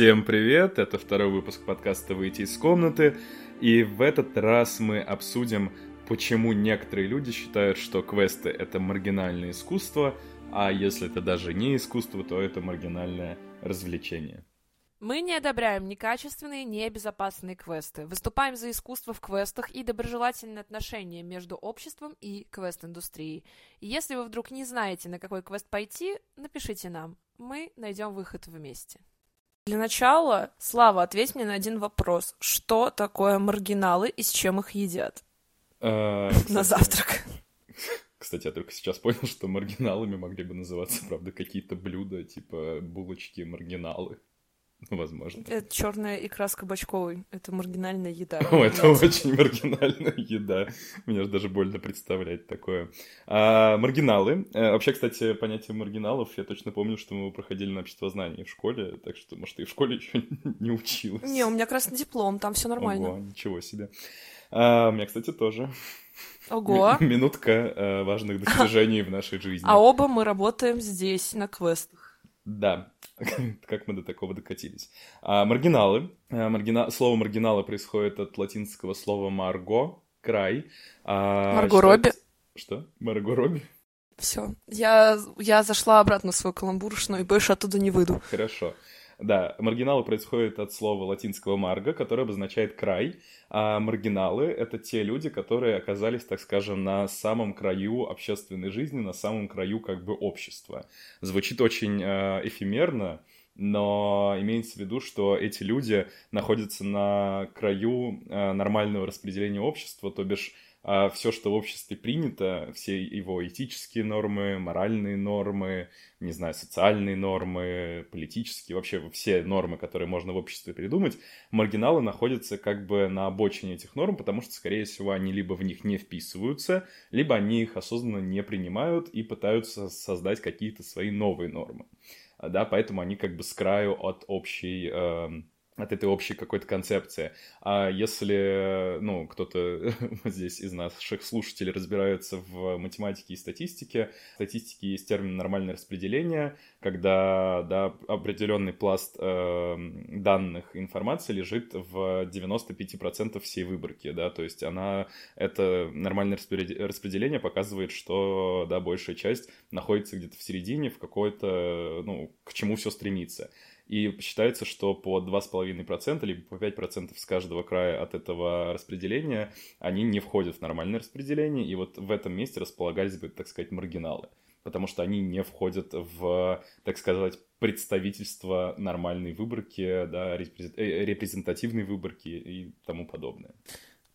Всем привет! Это второй выпуск подкаста «Выйти из комнаты». И в этот раз мы обсудим, почему некоторые люди считают, что квесты — это маргинальное искусство, а если это даже не искусство, то это маргинальное развлечение. Мы не одобряем некачественные, небезопасные квесты. Выступаем за искусство в квестах и доброжелательные отношения между обществом и квест-индустрией. И если вы вдруг не знаете, на какой квест пойти, напишите нам. Мы найдем выход вместе. Для начала, Слава, ответь мне на один вопрос. Что такое маргиналы и с чем их едят? А, На завтрак. Кстати, я только сейчас понял, что маргиналами могли бы называться, правда, какие-то блюда, типа булочки-маргиналы. Ну, возможно. Это черная икра с кабачковой. Это маргинальная еда. О, это очень маргинальная еда. Мне же даже больно представлять такое. А, маргиналы. Э, Вообще, кстати, понятие маргиналов, я точно помню, что мы его проходили на обществознании в школе, так что, может, ты в школе еще не училась. Не, у меня красный диплом, там все нормально. Ого, ничего себе. А, у меня, кстати, тоже. Ого. М- Минутка э, важных достижений в нашей жизни. А оба мы работаем здесь, на квестах. Да, как мы до такого докатились. А, маргиналы. А, маргина... Слово маргиналы происходит от латинского слова марго, край. А, Марго считается- Робби. Что? Марго Робби? Все. Я, я зашла обратно в свою каламбуршную и больше оттуда не выйду. Хорошо. Да, маргиналы происходят от слова латинского марго, которое обозначает край, а маргиналы — это те люди, которые оказались, так скажем, на самом краю общественной жизни, на самом краю как бы общества. Звучит очень э, эфемерно, но имеется в виду, что эти люди находятся на краю э, нормального распределения общества, то бишь все, что в обществе принято, все его этические нормы, моральные нормы, не знаю, социальные нормы, политические, вообще все нормы, которые можно в обществе придумать, маргиналы находятся как бы на обочине этих норм, потому что, скорее всего, они либо в них не вписываются, либо они их осознанно не принимают и пытаются создать какие-то свои новые нормы. А, Да, поэтому они как бы с краю от общей эм, от этой общей какой-то концепции. А если, ну, кто-то здесь из наших слушателей разбирается в математике и статистике, в статистике есть термин «нормальное распределение», когда, да, определенный пласт э, данных информации лежит в 95% всей выборки, да, то есть она, это нормальное распреде- распределение показывает, что, да, большая часть находится где-то в середине, в какой-то, ну, к чему все стремится. И считается, что по 2,5% либо по 5% с каждого края от этого распределения они не входят в нормальное распределение, и вот в этом месте располагались бы, так сказать, маргиналы, потому что они не входят в, так сказать, представительство нормальной выборки, да, э, репрезентативной выборки и тому подобное.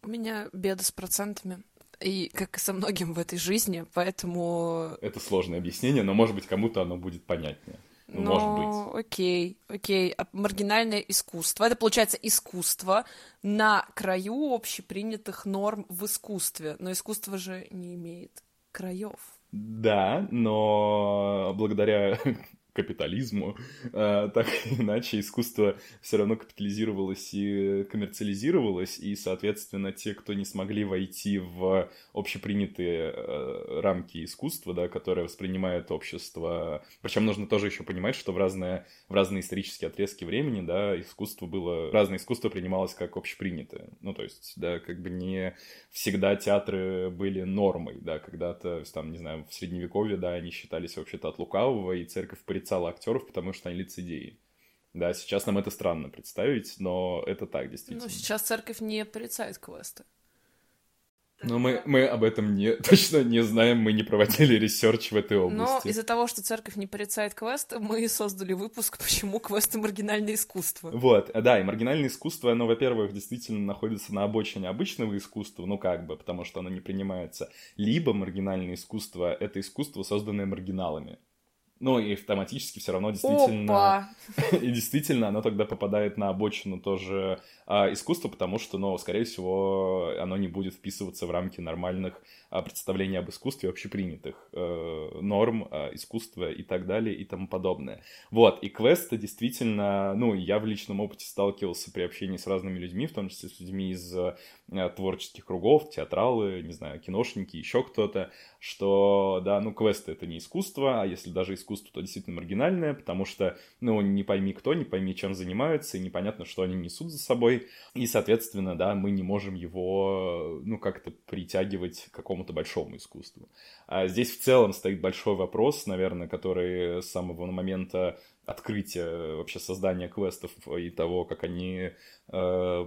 У меня беда с процентами. И как и со многим в этой жизни, поэтому... Это сложное объяснение, но, может быть, кому-то оно будет понятнее. Ну, может быть. Окей, окей. А маргинальное искусство. Это получается искусство на краю общепринятых норм в искусстве. Но искусство же не имеет краев. Да, но благодаря капитализму, э, так или иначе искусство все равно капитализировалось и коммерциализировалось, и, соответственно, те, кто не смогли войти в общепринятые э, рамки искусства, да, которые воспринимает общество, причем нужно тоже еще понимать, что в разные, в разные исторические отрезки времени, да, искусство было, разное искусство принималось как общепринятое, ну, то есть, да, как бы не всегда театры были нормой, да, когда-то, там, не знаю, в средневековье, да, они считались вообще-то от лукавого, и церковь порицала актеров, потому что они лицедеи. Да, сейчас нам это странно представить, но это так, Ну, действительно. сейчас церковь не порицает квесты. Но мы, мы об этом не, точно не знаем, мы не проводили research в этой Но области. из-за того, что церковь не порицает квесты, мы создали выпуск «Почему квесты маргинальное искусство». Вот, да, и маргинальное искусство, оно, во-первых, действительно находится на обочине обычного искусства, ну как бы, потому что оно не принимается. Либо маргинальное искусство — это искусство, созданное маргиналами. Ну и автоматически все равно действительно... И действительно, оно тогда попадает на обочину тоже а, искусства, потому что, ну, скорее всего, оно не будет вписываться в рамки нормальных а, представлений об искусстве, общепринятых э, норм а, искусства и так далее и тому подобное. Вот, и квесты действительно, ну, я в личном опыте сталкивался при общении с разными людьми, в том числе с людьми из творческих кругов, театралы, не знаю, киношники, еще кто-то, что, да, ну, квесты — это не искусство, а если даже искусство искусство, то действительно маргинальное, потому что, ну, не пойми кто, не пойми, чем занимаются, и непонятно, что они несут за собой. И, соответственно, да, мы не можем его, ну, как-то притягивать к какому-то большому искусству. А здесь в целом стоит большой вопрос, наверное, который с самого момента открытия вообще создания квестов и того, как они э,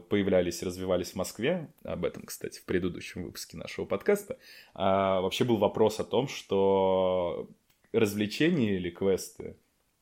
появлялись и развивались в Москве, об этом, кстати, в предыдущем выпуске нашего подкаста, э, вообще был вопрос о том, что развлечения или квесты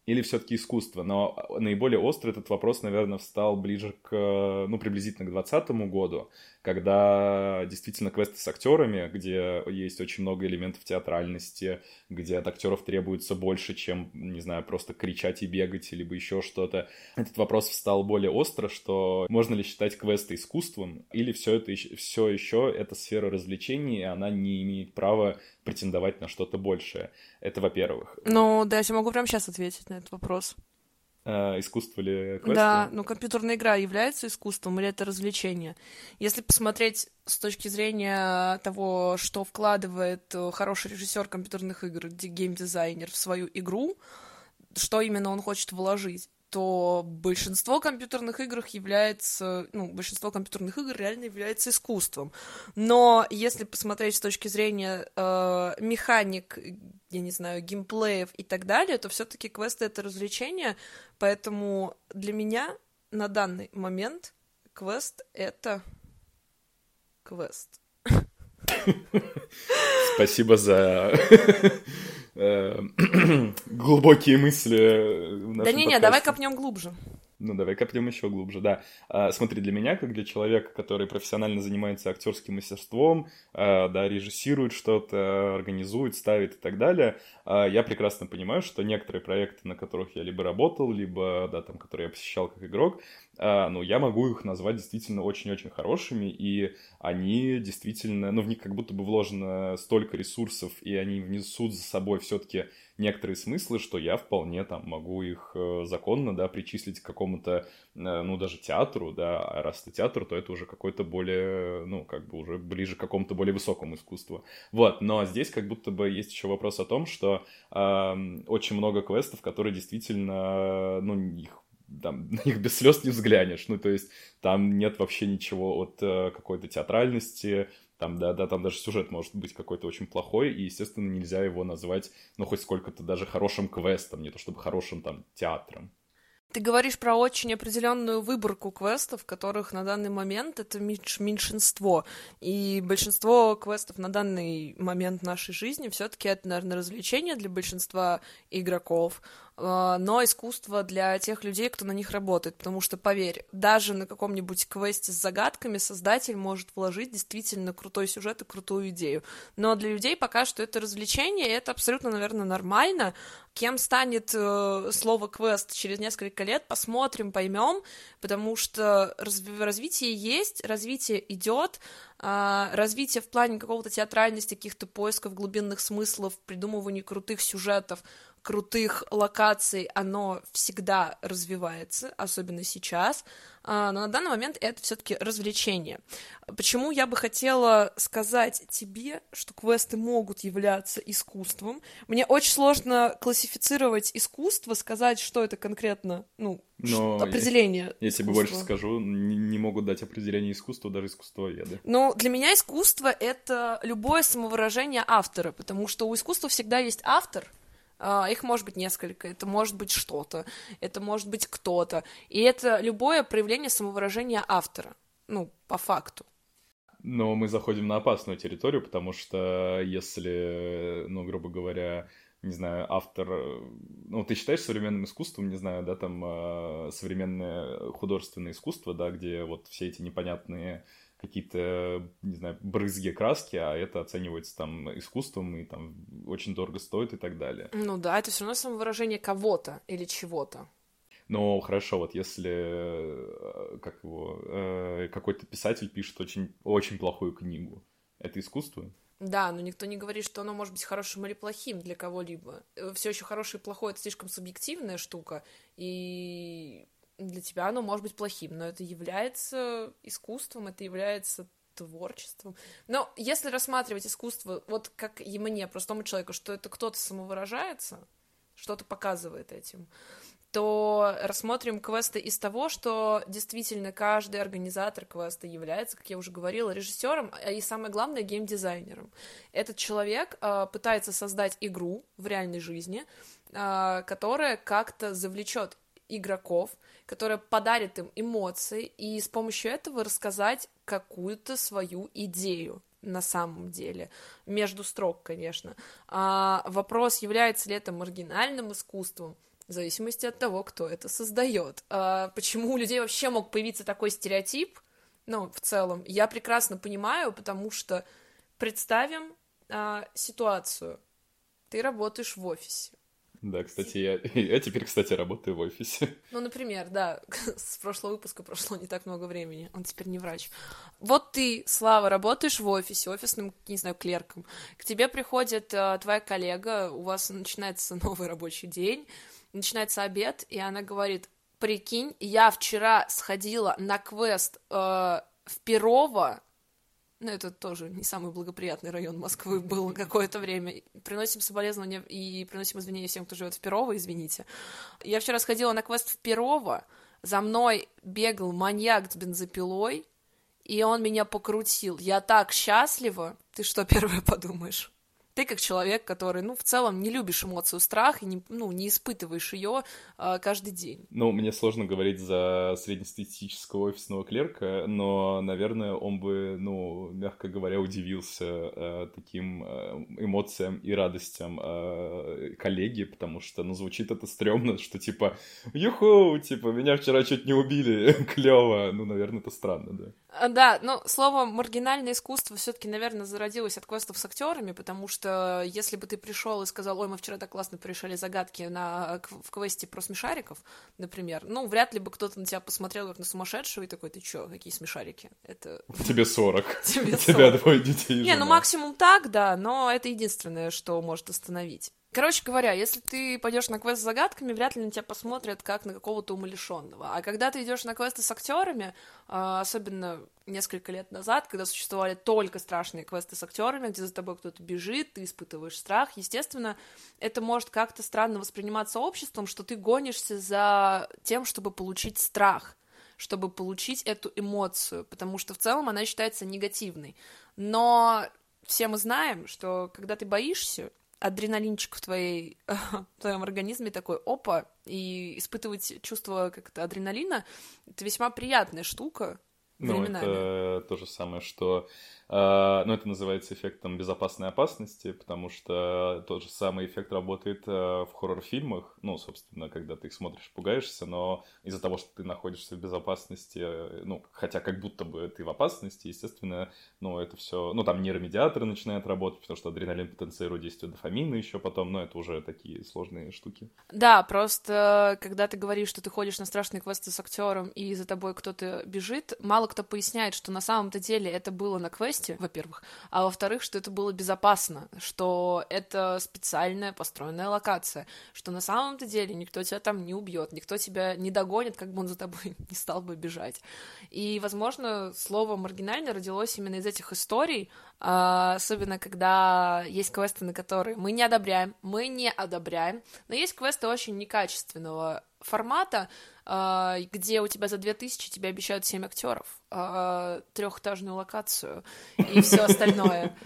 или все-таки искусство? Но наиболее острый этот вопрос, наверное, встал ближе к, ну, приблизительно к 2020 году, когда действительно квесты с актерами, где есть очень много элементов театральности, где от актеров требуется больше, чем, не знаю, просто кричать и бегать, либо еще что-то. Этот вопрос встал более остро, что можно ли считать квесты искусством, или все это все еще это сфера развлечений, и она не имеет права претендовать на что-то большее. Это во-первых. Ну, да, я могу прямо сейчас ответить на этот вопрос. А, искусство ли квесты? Да, ну компьютерная игра является искусством или это развлечение? Если посмотреть с точки зрения того, что вкладывает э, хороший режиссер компьютерных игр, геймдизайнер в свою игру, что именно он хочет вложить, то большинство компьютерных игр является, ну, большинство компьютерных игр реально является искусством. Но если посмотреть с точки зрения э, механик, я не знаю, геймплеев и так далее, то все-таки квесты это развлечение, поэтому для меня на данный момент квест это квест. Спасибо за глубокие мысли. Да не-не, давай копнем глубже. Ну, давай копнем еще глубже, да. А, смотри, для меня, как для человека, который профессионально занимается актерским мастерством, а, да, режиссирует что-то, организует, ставит и так далее, а, я прекрасно понимаю, что некоторые проекты, на которых я либо работал, либо, да, там, которые я посещал как игрок, а, ну, я могу их назвать действительно очень-очень хорошими, и они действительно, ну, в них как будто бы вложено столько ресурсов, и они внесут за собой все-таки некоторые смыслы, что я вполне там могу их э, законно, да, причислить к какому-то, э, ну, даже театру, да, а раз это театр, то это уже какой-то более, ну, как бы уже ближе к какому-то более высокому искусству. Вот, но здесь как будто бы есть еще вопрос о том, что э, очень много квестов, которые действительно, ну, их там, на них без слез не взглянешь. Ну, то есть там нет вообще ничего от э, какой-то театральности, там, да, да, там даже сюжет может быть какой-то очень плохой, и, естественно, нельзя его назвать, ну, хоть сколько-то даже хорошим квестом, не то чтобы хорошим там театром. Ты говоришь про очень определенную выборку квестов, которых на данный момент это меньшинство. И большинство квестов на данный момент нашей жизни все-таки это, наверное, развлечение для большинства игроков. А, но искусство для тех людей, кто на них работает, потому что, поверь, даже на каком-нибудь квесте с загадками создатель может вложить действительно крутой сюжет и крутую идею. Но для людей пока что это развлечение, и это абсолютно, наверное, нормально. Кем станет э, слово квест через несколько лет, посмотрим, поймем, потому что разв- развитие есть, развитие идет, э, развитие в плане какого-то театральности, каких-то поисков глубинных смыслов, придумывания крутых сюжетов крутых локаций, оно всегда развивается, особенно сейчас, а, но на данный момент это все-таки развлечение. Почему я бы хотела сказать тебе, что квесты могут являться искусством? Мне очень сложно классифицировать искусство, сказать, что это конкретно, ну, но определение. Я, я тебе больше скажу, не, не могут дать определение искусства даже искусствоведы. Ну, для меня искусство — это любое самовыражение автора, потому что у искусства всегда есть автор — их может быть несколько, это может быть что-то, это может быть кто-то. И это любое проявление самовыражения автора, ну, по факту. Но мы заходим на опасную территорию, потому что если, ну, грубо говоря, не знаю, автор... Ну, ты считаешь современным искусством, не знаю, да, там, а, современное художественное искусство, да, где вот все эти непонятные какие-то, не знаю, брызги краски, а это оценивается там искусством и там очень дорого стоит и так далее. Ну да, это все равно самовыражение кого-то или чего-то. Но хорошо, вот если э, как его, э, какой-то писатель пишет очень, очень плохую книгу, это искусство? Да, но никто не говорит, что оно может быть хорошим или плохим для кого-либо. Э, Все еще хорошее и плохое это слишком субъективная штука, и для тебя оно может быть плохим, но это является искусством, это является творчеством. Но если рассматривать искусство вот как и мне, простому человеку, что это кто-то самовыражается, что-то показывает этим то рассмотрим квесты из того, что действительно каждый организатор квеста является, как я уже говорила, режиссером а и самое главное геймдизайнером. Этот человек э, пытается создать игру в реальной жизни, э, которая как-то завлечет игроков, которая подарит им эмоции и с помощью этого рассказать какую-то свою идею на самом деле, между строк, конечно. А вопрос, является ли это маргинальным искусством, в зависимости от того, кто это создает. А почему у людей вообще мог появиться такой стереотип, ну, в целом, я прекрасно понимаю, потому что представим а, ситуацию. Ты работаешь в офисе. Да, кстати, я, я теперь, кстати, работаю в офисе. Ну, например, да, с прошлого выпуска прошло не так много времени, он теперь не врач. Вот ты, Слава, работаешь в офисе, офисным, не знаю, клерком. К тебе приходит а, твоя коллега, у вас начинается новый рабочий день, начинается обед, и она говорит, прикинь, я вчера сходила на квест э, в Перово, ну, это тоже не самый благоприятный район Москвы был какое-то время. Приносим соболезнования и приносим извинения всем, кто живет в Перово, извините. Я вчера сходила на квест в Перово, за мной бегал маньяк с бензопилой, и он меня покрутил. Я так счастлива. Ты что первое подумаешь? Ты как человек, который, ну, в целом не любишь эмоцию страх и не, ну, не испытываешь ее э, каждый день. Ну, мне сложно говорить за среднестатистического офисного клерка, но, наверное, он бы, ну, мягко говоря, удивился э, таким э, эмоциям и радостям э, коллеги, потому что, ну, звучит это стрёмно, что типа, юху, типа, меня вчера чуть не убили, клево. Ну, наверное, это странно, да. А, да, но слово маргинальное искусство все-таки, наверное, зародилось от квестов с актерами, потому что если бы ты пришел и сказал, ой, мы вчера так классно порешали загадки на, в квесте про смешариков, например, ну, вряд ли бы кто-то на тебя посмотрел как на сумасшедшего и такой, ты чё, какие смешарики? Это... Тебе 40. Тебе 40. Тебя двое детей. Не, ну максимум так, да, но это единственное, что может остановить. Короче говоря, если ты пойдешь на квест с загадками, вряд ли на тебя посмотрят как на какого-то умалишенного. А когда ты идешь на квесты с актерами, а, особенно несколько лет назад, когда существовали только страшные квесты с актерами, где за тобой кто-то бежит, ты испытываешь страх, естественно, это может как-то странно восприниматься обществом, что ты гонишься за тем, чтобы получить страх чтобы получить эту эмоцию, потому что в целом она считается негативной. Но все мы знаем, что когда ты боишься, адреналинчик в, твоей, в твоем организме такой опа, и испытывать чувство как-то адреналина, это весьма приятная штука. Ну, это то же самое, что а, ну, это называется эффектом безопасной опасности, потому что тот же самый эффект работает э, в хоррор-фильмах. Ну, собственно, когда ты их смотришь, пугаешься, но из-за того, что ты находишься в безопасности, э, ну, хотя как будто бы ты в опасности, естественно, ну, это все, ну, там нейромедиаторы начинают работать, потому что адреналин потенцирует действие дофамина еще потом, но это уже такие сложные штуки. Да, просто когда ты говоришь, что ты ходишь на страшные квесты с актером, и за тобой кто-то бежит, мало кто поясняет, что на самом-то деле это было на квесте, месте, во-первых, а во-вторых, что это было безопасно, что это специальная построенная локация, что на самом-то деле никто тебя там не убьет, никто тебя не догонит, как бы он за тобой не стал бы бежать. И, возможно, слово маргинально родилось именно из этих историй, а, особенно когда есть квесты, на которые мы не одобряем, мы не одобряем, но есть квесты очень некачественного формата, а, где у тебя за 2000 тебе обещают 7 актеров, а, трехэтажную локацию и все остальное.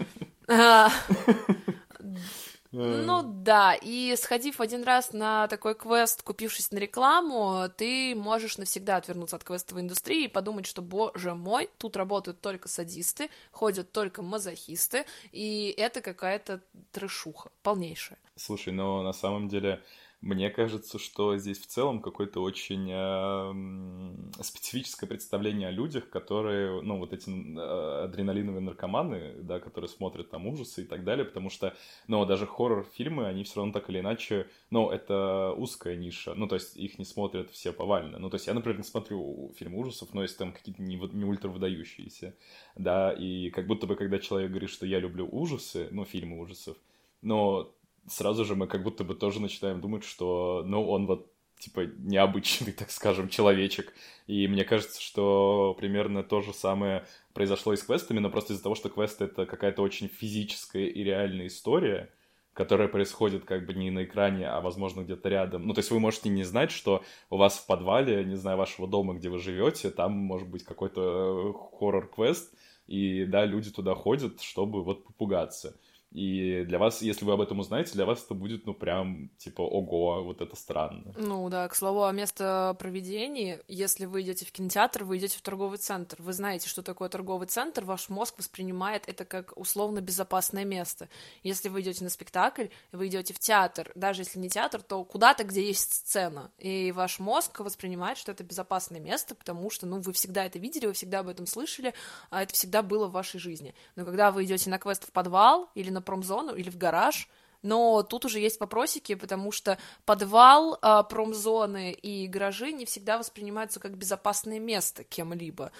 А, ну да, и сходив один раз на такой квест, купившись на рекламу, ты можешь навсегда отвернуться от квестовой индустрии и подумать, что, боже мой, тут работают только садисты, ходят только мазохисты, и это какая-то трешуха полнейшая. Слушай, но на самом деле мне кажется, что здесь в целом какое-то очень э, специфическое представление о людях, которые, ну, вот эти э, адреналиновые наркоманы, да, которые смотрят там ужасы и так далее, потому что, ну, даже хоррор-фильмы, они все равно так или иначе, ну, это узкая ниша, ну, то есть их не смотрят все повально. Ну, то есть я, например, не смотрю фильмы ужасов, но если там какие-то не, не ультра выдающиеся, да, и как будто бы, когда человек говорит, что я люблю ужасы, ну, фильмы ужасов, но сразу же мы как будто бы тоже начинаем думать, что, ну, он вот типа необычный, так скажем, человечек. И мне кажется, что примерно то же самое произошло и с квестами, но просто из-за того, что квесты — это какая-то очень физическая и реальная история, которое происходит как бы не на экране, а, возможно, где-то рядом. Ну, то есть вы можете не знать, что у вас в подвале, не знаю, вашего дома, где вы живете, там может быть какой-то э, хоррор-квест, и, да, люди туда ходят, чтобы вот попугаться. И для вас, если вы об этом узнаете, для вас это будет, ну, прям, типа, ого, вот это странно. Ну, да, к слову, о место проведения, если вы идете в кинотеатр, вы идете в торговый центр. Вы знаете, что такое торговый центр, ваш мозг воспринимает это как условно безопасное место. Если вы идете на спектакль, вы идете в театр, даже если не театр, то куда-то, где есть сцена, и ваш мозг воспринимает, что это безопасное место, потому что, ну, вы всегда это видели, вы всегда об этом слышали, а это всегда было в вашей жизни. Но когда вы идете на квест в подвал или на промзону или в гараж, но тут уже есть вопросики, потому что подвал, а, промзоны и гаражи не всегда воспринимаются как безопасное место кем-либо.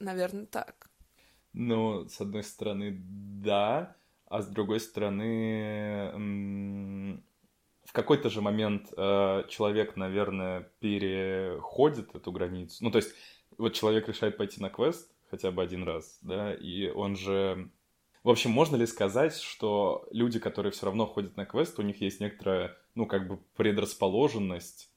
Наверное, так. Ну, с одной стороны, да, а с другой стороны, в какой-то же момент э, человек, наверное, переходит эту границу. Ну, то есть, вот человек решает пойти на квест хотя бы один раз, да, и он же в общем, можно ли сказать, что люди, которые все равно ходят на квест, у них есть некоторая, ну, как бы предрасположенность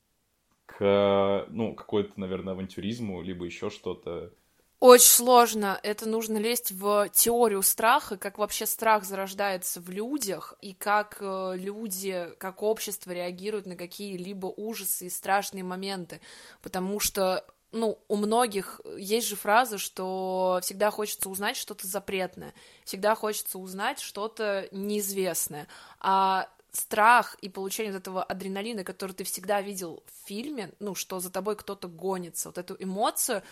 к, ну, какой-то, наверное, авантюризму, либо еще что-то? Очень сложно. Это нужно лезть в теорию страха, как вообще страх зарождается в людях, и как э, люди, как общество реагируют на какие-либо ужасы и страшные моменты. Потому что ну, у многих есть же фраза, что всегда хочется узнать что-то запретное, всегда хочется узнать что-то неизвестное. А страх и получение вот этого адреналина, который ты всегда видел в фильме, ну, что за тобой кто-то гонится, вот эту эмоцию,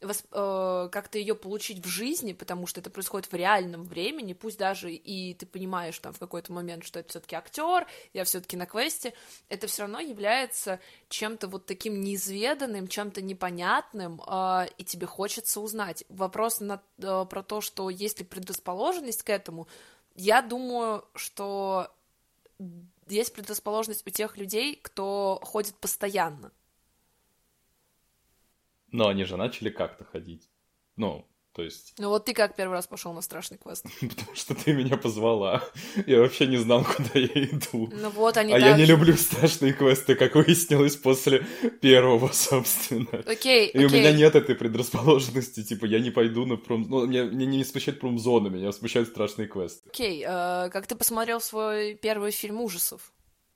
восп... э, как-то ее получить в жизни, потому что это происходит в реальном времени, пусть даже и ты понимаешь там в какой-то момент, что это все-таки актер, я все-таки на квесте, это все равно является чем-то вот таким неизведанным, чем-то непонятным, э, и тебе хочется узнать. Вопрос на, э, про то, что есть ли предрасположенность к этому, я думаю, что есть предрасположенность у тех людей, кто ходит постоянно. Но они же начали как-то ходить. Ну, то есть... Ну вот ты как первый раз пошел на страшный квест? Потому что ты меня позвала. Я вообще не знал, куда я иду. Ну вот они А я не люблю страшные квесты, как выяснилось после первого, собственно. Окей, И у меня нет этой предрасположенности, типа, я не пойду на пром... Ну, меня, меня не смущает промзоны, меня смущают страшные квесты. Окей, э, как ты посмотрел свой первый фильм ужасов?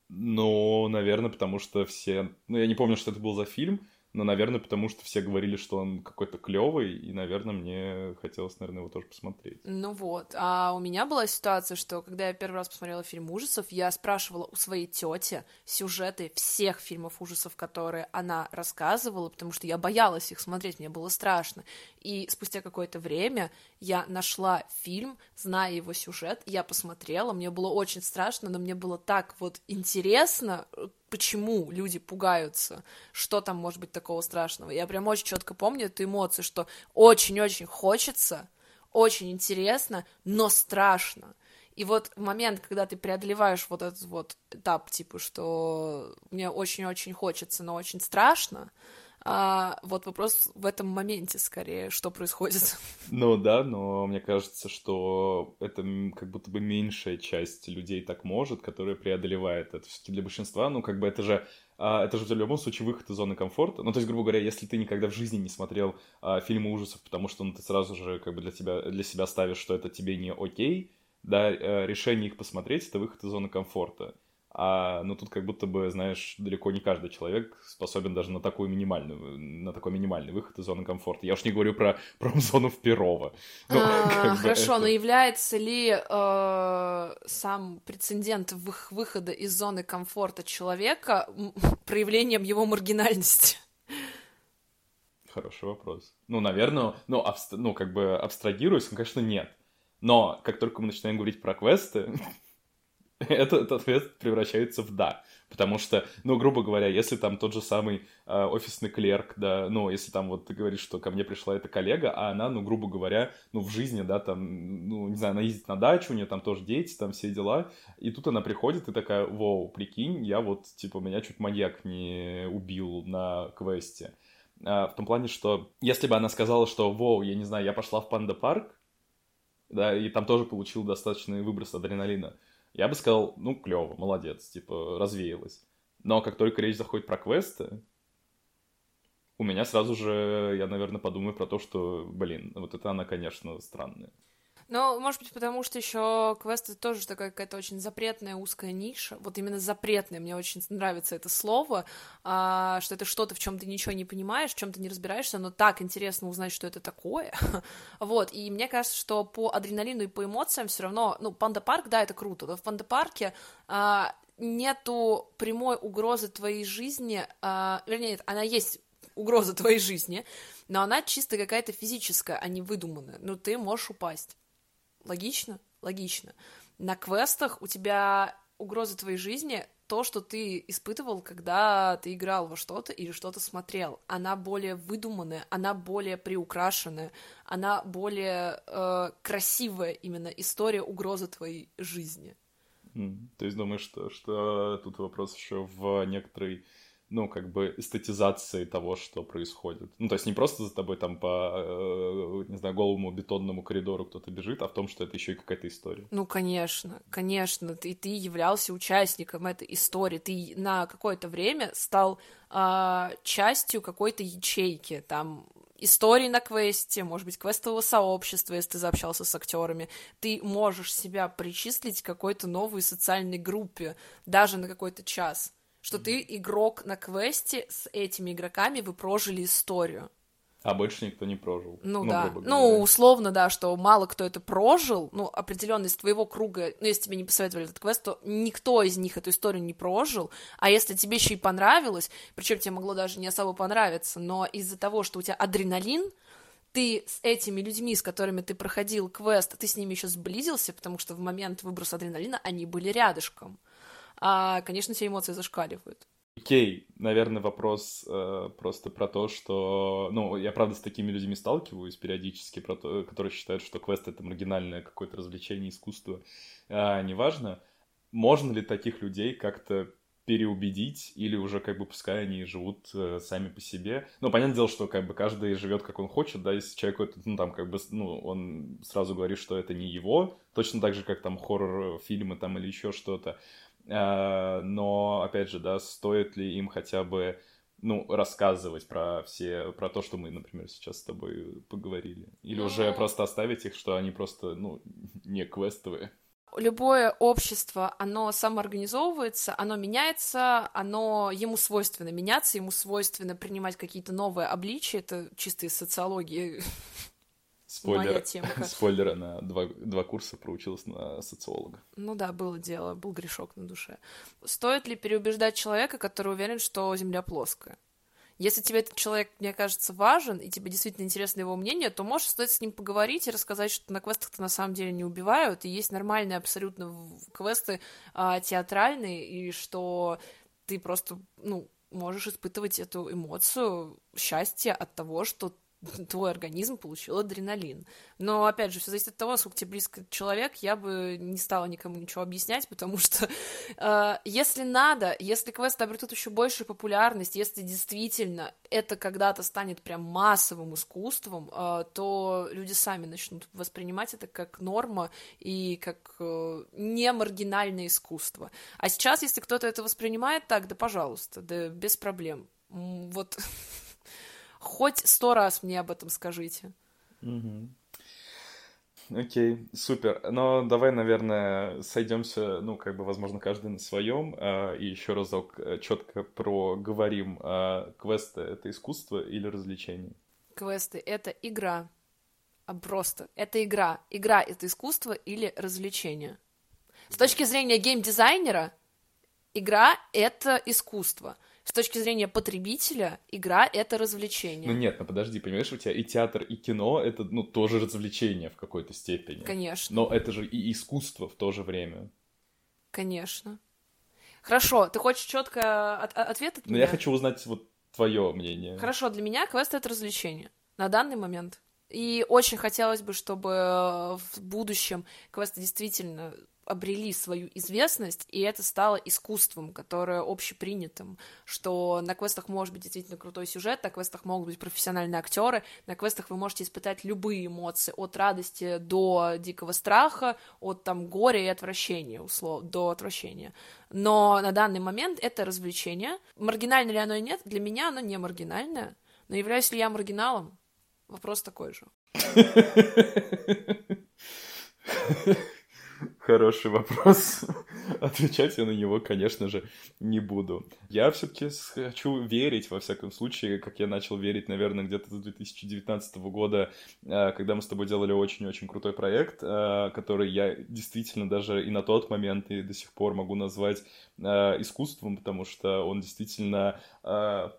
Ну, наверное, потому что все... Ну, я не помню, что это был за фильм, но, наверное, потому что все говорили, что он какой-то клевый, и, наверное, мне хотелось, наверное, его тоже посмотреть. Ну вот, а у меня была ситуация, что когда я первый раз посмотрела фильм ужасов, я спрашивала у своей тети сюжеты всех фильмов ужасов, которые она рассказывала, потому что я боялась их смотреть, мне было страшно. И спустя какое-то время я нашла фильм, зная его сюжет, я посмотрела, мне было очень страшно, но мне было так вот интересно, почему люди пугаются, что там может быть такого страшного. Я прям очень четко помню эту эмоцию, что очень-очень хочется, очень интересно, но страшно. И вот в момент, когда ты преодолеваешь вот этот вот этап, типа, что мне очень-очень хочется, но очень страшно, а, вот вопрос в этом моменте скорее, что происходит. Ну да, но мне кажется, что это как будто бы меньшая часть людей так может, которая преодолевает это. Все-таки для большинства, ну как бы это же а, это же в любом случае выход из зоны комфорта. Ну, то есть, грубо говоря, если ты никогда в жизни не смотрел а, фильмы ужасов, потому что ну, ты сразу же как бы для, тебя, для себя ставишь, что это тебе не окей, да, а, решение их посмотреть — это выход из зоны комфорта. А, ну, тут как будто бы, знаешь, далеко не каждый человек способен даже на такую минимальную, на такой минимальный выход из зоны комфорта. Я уж не говорю про промзону в Перово. Ну, а, хорошо, это... но является ли э, сам прецедент выхода из зоны комфорта человека проявлением его маргинальности? Хороший вопрос. Ну, наверное, ну, абст... ну как бы абстрагируясь, ну, конечно, нет. Но как только мы начинаем говорить про квесты, этот ответ превращается в «да». Потому что, ну, грубо говоря, если там тот же самый э, офисный клерк, да, ну, если там вот ты говоришь, что ко мне пришла эта коллега, а она, ну, грубо говоря, ну, в жизни, да, там, ну, не знаю, она ездит на дачу, у нее там тоже дети, там все дела, и тут она приходит и такая, воу, прикинь, я вот, типа, меня чуть маньяк не убил на квесте. А, в том плане, что если бы она сказала, что, воу, я не знаю, я пошла в панда-парк, да, и там тоже получил достаточный выброс адреналина, я бы сказал, ну, клево, молодец, типа, развеялась. Но как только речь заходит про квесты, у меня сразу же, я, наверное, подумаю про то, что, блин, вот это она, конечно, странная. Ну, может быть, потому что еще квесты тоже такая какая-то очень запретная узкая ниша. Вот именно запретная, мне очень нравится это слово, а, что это что-то, в чем ты ничего не понимаешь, в чем ты не разбираешься, но так интересно узнать, что это такое. вот, и мне кажется, что по адреналину и по эмоциям все равно, ну, Панда Парк, да, это круто, но в Панда Парке а, нету прямой угрозы твоей жизни, а, вернее, нет, она есть угроза твоей жизни, но она чисто какая-то физическая, а не выдуманная. Ну, ты можешь упасть. Логично? Логично. На квестах у тебя угроза твоей жизни то, что ты испытывал, когда ты играл во что-то или что-то смотрел. Она более выдуманная, она более приукрашенная, она более э, красивая именно история угрозы твоей жизни. Mm. То есть думаешь, что, что тут вопрос еще в некоторой ну, как бы эстетизации того, что происходит. Ну, то есть не просто за тобой там по, э, не знаю, голому бетонному коридору кто-то бежит, а в том, что это еще и какая-то история. Ну, конечно, конечно. Ты, ты являлся участником этой истории. Ты на какое-то время стал э, частью какой-то ячейки. Там истории на квесте, может быть, квестового сообщества, если ты заобщался с актерами, ты можешь себя причислить к какой-то новой социальной группе, даже на какой-то час что ты игрок на квесте, с этими игроками вы прожили историю. А больше никто не прожил. Ну, ну да. Ну, условно, да, что мало кто это прожил, ну, определенно из твоего круга, ну, если тебе не посоветовали этот квест, то никто из них эту историю не прожил, а если тебе еще и понравилось, причем тебе могло даже не особо понравиться, но из-за того, что у тебя адреналин, ты с этими людьми, с которыми ты проходил квест, ты с ними еще сблизился, потому что в момент выброса адреналина они были рядышком а, конечно, все эмоции зашкаливают. Окей, okay. наверное, вопрос э, просто про то, что... Ну, я, правда, с такими людьми сталкиваюсь периодически, про то, которые считают, что квест — это маргинальное какое-то развлечение, искусство. Э, неважно, можно ли таких людей как-то переубедить, или уже как бы пускай они живут э, сами по себе. Ну, понятное дело, что как бы каждый живет как он хочет, да, если человек, это, ну, там, как бы, ну, он сразу говорит, что это не его, точно так же, как там хоррор-фильмы там или еще что-то. А, но, опять же, да, стоит ли им хотя бы ну, рассказывать про все, про то, что мы, например, сейчас с тобой поговорили? Или ну... уже просто оставить их, что они просто, ну, не квестовые? Любое общество, оно самоорганизовывается, оно меняется, оно ему свойственно меняться, ему свойственно принимать какие-то новые обличия, это чисто из социологии Спойлер, моя темка. Спойлер, на два, два курса проучилась на социолога. Ну да, было дело, был грешок на душе. Стоит ли переубеждать человека, который уверен, что Земля плоская? Если тебе этот человек, мне кажется, важен, и тебе действительно интересно его мнение, то можешь стоит с ним поговорить и рассказать, что на квестах-то на самом деле не убивают, и есть нормальные абсолютно квесты а, театральные, и что ты просто, ну, можешь испытывать эту эмоцию счастья от того, что твой организм получил адреналин. Но, опять же, все зависит от того, насколько тебе близко человек, я бы не стала никому ничего объяснять, потому что э, если надо, если квесты обретут еще большую популярность, если действительно это когда-то станет прям массовым искусством, э, то люди сами начнут воспринимать это как норма и как э, не маргинальное искусство. А сейчас, если кто-то это воспринимает так, да пожалуйста, да без проблем. Вот Хоть сто раз мне об этом скажите. Угу. Окей, супер. Но давай, наверное, сойдемся, ну, как бы, возможно, каждый на своем, э, и еще разок четко проговорим, э, квесты — это искусство или развлечение? Квесты — это игра. А просто это игра. Игра — это искусство или развлечение. С точки зрения геймдизайнера, игра — это искусство — с точки зрения потребителя, игра — это развлечение. Ну нет, ну подожди, понимаешь, у тебя и театр, и кино — это, ну, тоже развлечение в какой-то степени. Конечно. Но это же и искусство в то же время. Конечно. Хорошо, ты хочешь четко от ответ от Ну, я хочу узнать вот твое мнение. Хорошо, для меня квест — это развлечение на данный момент. И очень хотелось бы, чтобы в будущем квесты действительно обрели свою известность, и это стало искусством, которое общепринятым, что на квестах может быть действительно крутой сюжет, на квестах могут быть профессиональные актеры, на квестах вы можете испытать любые эмоции, от радости до дикого страха, от там горя и отвращения, условно, до отвращения. Но на данный момент это развлечение. Маргинально ли оно или нет, для меня оно не маргинальное, но являюсь ли я маргиналом? Вопрос такой же. Хороший вопрос. Отвечать я на него, конечно же, не буду. Я все-таки хочу верить, во всяком случае, как я начал верить, наверное, где-то с 2019 года, э, когда мы с тобой делали очень-очень крутой проект, э, который я действительно даже и на тот момент, и до сих пор могу назвать э, искусством, потому что он действительно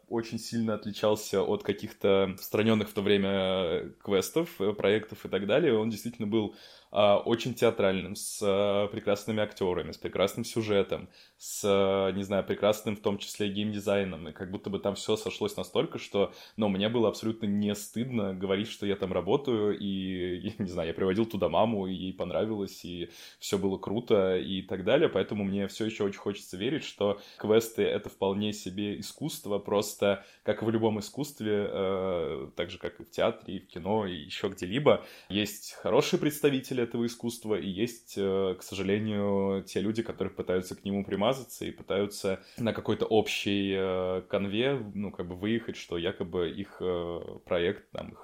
очень сильно отличался от каких-то страненных в то время квестов, проектов и так далее. Он действительно был очень театральным, с а, прекрасными актерами, с прекрасным сюжетом, с, а, не знаю, прекрасным в том числе геймдизайном, и как будто бы там все сошлось настолько, что, ну, мне было абсолютно не стыдно говорить, что я там работаю, и, не знаю, я приводил туда маму, и ей понравилось, и все было круто, и так далее, поэтому мне все еще очень хочется верить, что квесты — это вполне себе искусство, просто, как и в любом искусстве, э, так же, как и в театре, и в кино, и еще где-либо, есть хорошие представители этого искусства, и есть, э, к сожалению, те люди, которые пытаются к нему примазаться и пытаются на какой-то общей э, конве, ну, как бы выехать, что якобы их э, проект, там, их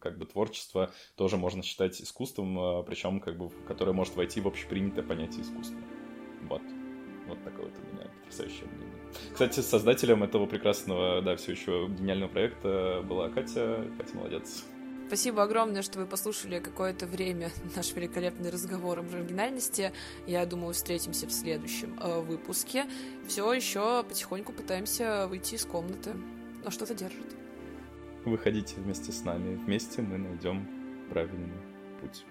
как бы творчество тоже можно считать искусством, причем как бы, которое может войти в общепринятое понятие искусства. Вот. Вот такое вот у меня потрясающее мнение. Кстати, создателем этого прекрасного, да, все еще гениального проекта была Катя. Катя молодец. Спасибо огромное, что вы послушали какое-то время наш великолепный разговор об оригинальности. Я думаю, встретимся в следующем э, выпуске. Все еще потихоньку пытаемся выйти из комнаты, но что-то держит. Выходите вместе с нами. Вместе мы найдем правильный путь.